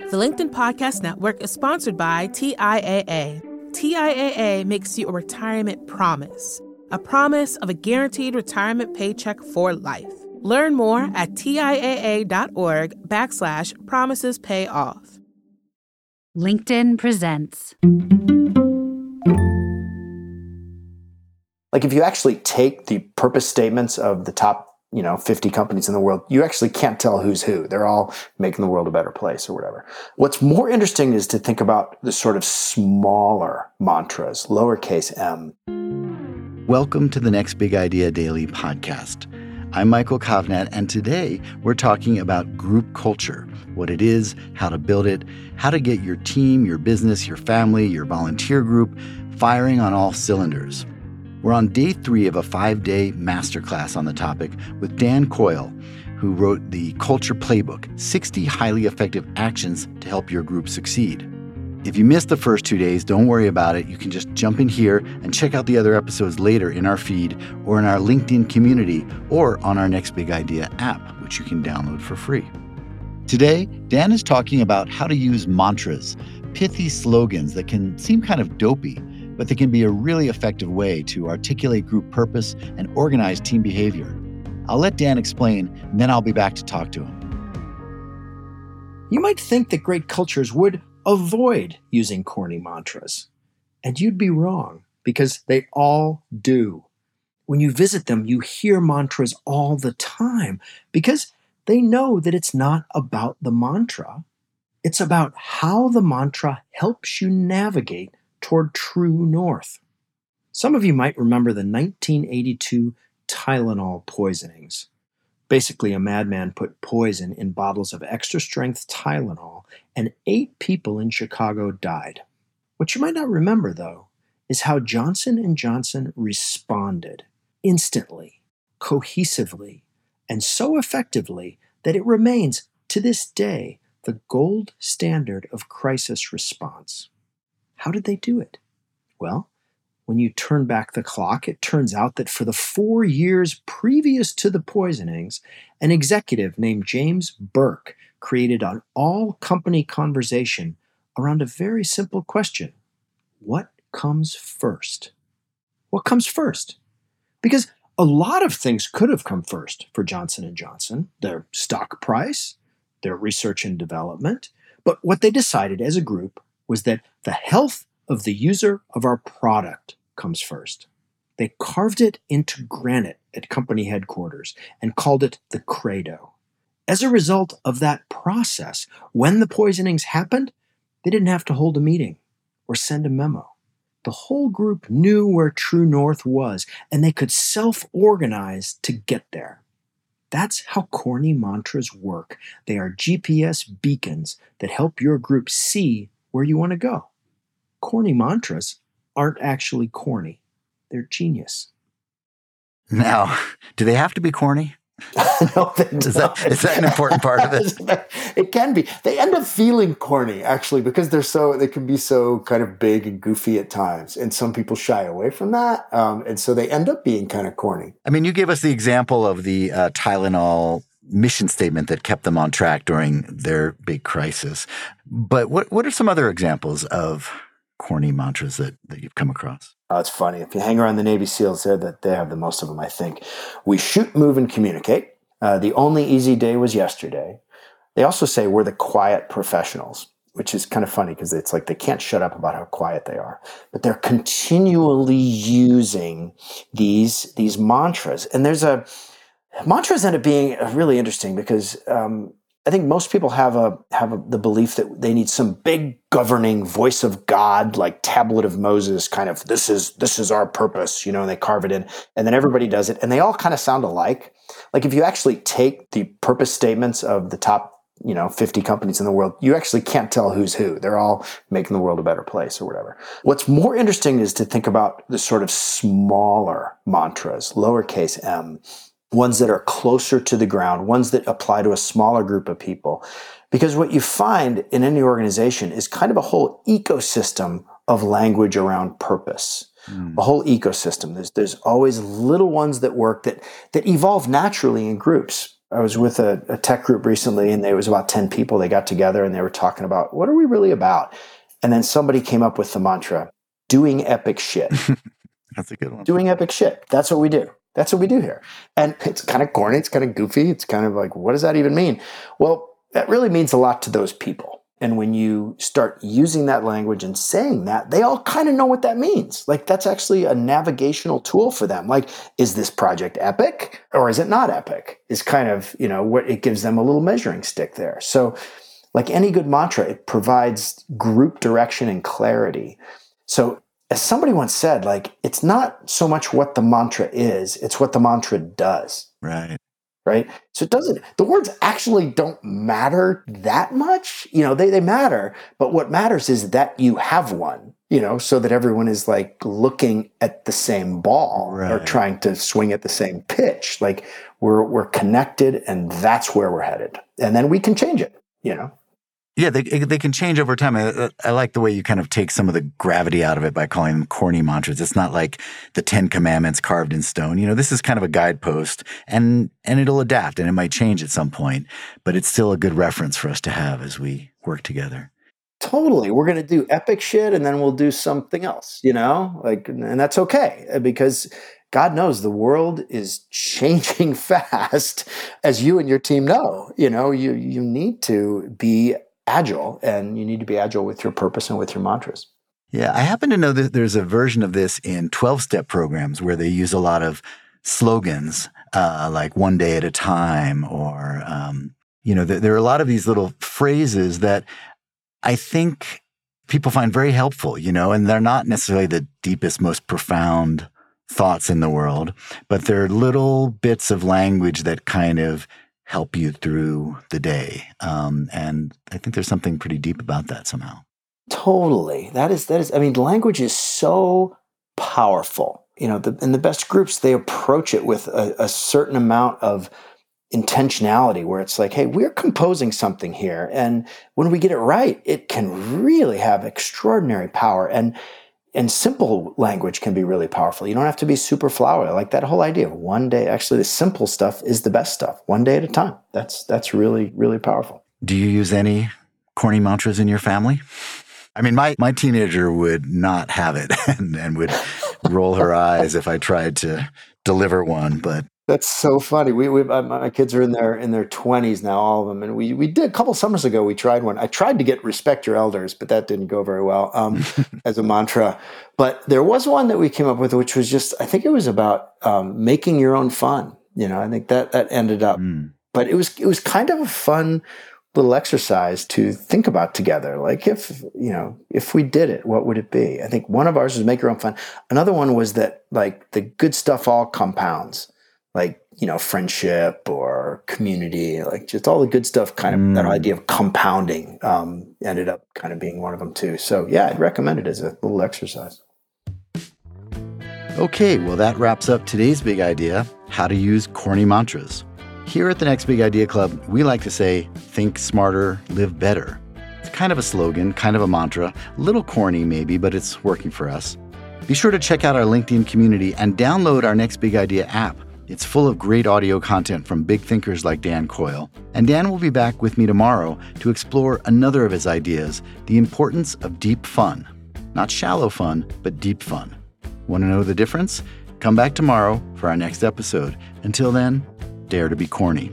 The LinkedIn Podcast Network is sponsored by TIAA. TIAA makes you a retirement promise, a promise of a guaranteed retirement paycheck for life. Learn more at TIAA.org backslash promises pay off. LinkedIn presents. Like if you actually take the purpose statements of the top you know 50 companies in the world you actually can't tell who's who. They're all making the world a better place or whatever. What's more interesting is to think about the sort of smaller mantras lowercase m. Welcome to the next big idea daily podcast. I'm michael kovnat and today we're talking about group culture what it is how to build it how to get your team your business your family your volunteer group firing on all cylinders we're on day three of a five day masterclass on the topic with Dan Coyle, who wrote the Culture Playbook 60 highly effective actions to help your group succeed. If you missed the first two days, don't worry about it. You can just jump in here and check out the other episodes later in our feed or in our LinkedIn community or on our Next Big Idea app, which you can download for free. Today, Dan is talking about how to use mantras, pithy slogans that can seem kind of dopey but they can be a really effective way to articulate group purpose and organize team behavior. I'll let Dan explain, and then I'll be back to talk to him. You might think that great cultures would avoid using corny mantras, and you'd be wrong because they all do. When you visit them, you hear mantras all the time because they know that it's not about the mantra. It's about how the mantra helps you navigate toward true north. Some of you might remember the 1982 Tylenol poisonings. Basically, a madman put poison in bottles of extra strength Tylenol, and eight people in Chicago died. What you might not remember, though, is how Johnson & Johnson responded instantly, cohesively, and so effectively that it remains, to this day, the gold standard of crisis response. How did they do it? Well, when you turn back the clock, it turns out that for the four years previous to the poisonings, an executive named James Burke created an all company conversation around a very simple question What comes first? What comes first? Because a lot of things could have come first for Johnson & Johnson, their stock price, their research and development, but what they decided as a group was that the health of the user of our product comes first. They carved it into granite at company headquarters and called it the credo. As a result of that process, when the poisonings happened, they didn't have to hold a meeting or send a memo. The whole group knew where True North was, and they could self organize to get there. That's how corny mantras work. They are GPS beacons that help your group see where you want to go. Corny mantras aren't actually corny, they're genius. Now, do they have to be corny? no, is, that, is that an important part of it? it can be. They end up feeling corny actually because they're so they can be so kind of big and goofy at times, and some people shy away from that, um, and so they end up being kind of corny. I mean, you gave us the example of the uh, Tylenol mission statement that kept them on track during their big crisis. But what what are some other examples of corny mantras that, that you've come across? Oh, it's funny. If you hang around the Navy SEALs, there that they have the most of them, I think. We shoot, move, and communicate. Uh, the only easy day was yesterday. They also say we're the quiet professionals, which is kind of funny because it's like they can't shut up about how quiet they are, but they're continually using these these mantras. And there's a mantras end up being really interesting because um, I think most people have a have a, the belief that they need some big governing voice of God, like tablet of Moses, kind of this is this is our purpose, you know, and they carve it in, and then everybody does it, and they all kind of sound alike. Like if you actually take the purpose statements of the top you know 50 companies in the world you actually can't tell who's who they're all making the world a better place or whatever what's more interesting is to think about the sort of smaller mantras lowercase m ones that are closer to the ground, ones that apply to a smaller group of people. Because what you find in any organization is kind of a whole ecosystem of language around purpose. Mm. A whole ecosystem. There's there's always little ones that work that that evolve naturally in groups. I was with a, a tech group recently, and there was about 10 people. They got together and they were talking about what are we really about? And then somebody came up with the mantra doing epic shit. That's a good one. Doing epic shit. That's what we do. That's what we do here. And it's kind of corny. It's kind of goofy. It's kind of like, what does that even mean? Well, that really means a lot to those people. And when you start using that language and saying that, they all kind of know what that means. Like that's actually a navigational tool for them. Like, is this project epic or is it not epic? Is kind of, you know, what it gives them a little measuring stick there. So, like any good mantra, it provides group direction and clarity. So, as somebody once said, like, it's not so much what the mantra is, it's what the mantra does. Right right? So it doesn't, the words actually don't matter that much. You know, they, they matter, but what matters is that you have one, you know, so that everyone is like looking at the same ball right. or trying to swing at the same pitch. Like we're, we're connected and that's where we're headed. And then we can change it, you know? Yeah, they they can change over time. I, I, like the way you kind of take some of the gravity out of it by calling them corny mantras. It's not like the Ten Commandments carved in stone. You know, this is kind of a guidepost, and and it'll adapt and it might change at some point, but it's still a good reference for us to have as we work together. Totally, we're going to do epic shit, and then we'll do something else. You know, like, and that's okay uh, because God knows the world is changing fast, as you and your team know. You know, you you need to be agile and you need to be agile with your purpose and with your mantras. Yeah, I happen to know that there's a version of this in 12 step programs where they use a lot of slogans uh, like one day at a time or, um, you know, th- there are a lot of these little phrases that I think people find very helpful, you know, and they're not necessarily the deepest, most profound thoughts in the world, but they're little bits of language that kind of help you through the day. Um, and I think there's something pretty deep about that somehow. Totally. That is, that is, I mean, language is so powerful. You know, the, in the best groups, they approach it with a, a certain amount of intentionality where it's like, hey, we're composing something here. And when we get it right, it can really have extraordinary power. And and simple language can be really powerful. You don't have to be super flowery. Like that whole idea one day. Actually, the simple stuff is the best stuff. One day at a time. That's that's really really powerful. Do you use any corny mantras in your family? I mean, my my teenager would not have it and, and would roll her eyes if I tried to deliver one. But that's so funny. We, we my kids are in their in their twenties now, all of them, and we we did a couple summers ago. We tried one. I tried to get respect your elders, but that didn't go very well um, as a mantra. But there was one that we came up with, which was just I think it was about um, making your own fun. You know, I think that that ended up. Mm. But it was it was kind of a fun little exercise to think about together. Like if you know if we did it, what would it be? I think one of ours was make your own fun. Another one was that like the good stuff all compounds like you know friendship or community like just all the good stuff kind of mm. that idea of compounding um, ended up kind of being one of them too. So yeah i'd recommend it as a little exercise. Okay well that wraps up today's big idea how to use corny mantras. Here at the next big idea club we like to say think smarter live better. It's kind of a slogan kind of a mantra a little corny maybe but it's working for us. Be sure to check out our linkedin community and download our next big idea app it's full of great audio content from big thinkers like Dan Coyle. And Dan will be back with me tomorrow to explore another of his ideas the importance of deep fun. Not shallow fun, but deep fun. Want to know the difference? Come back tomorrow for our next episode. Until then, dare to be corny.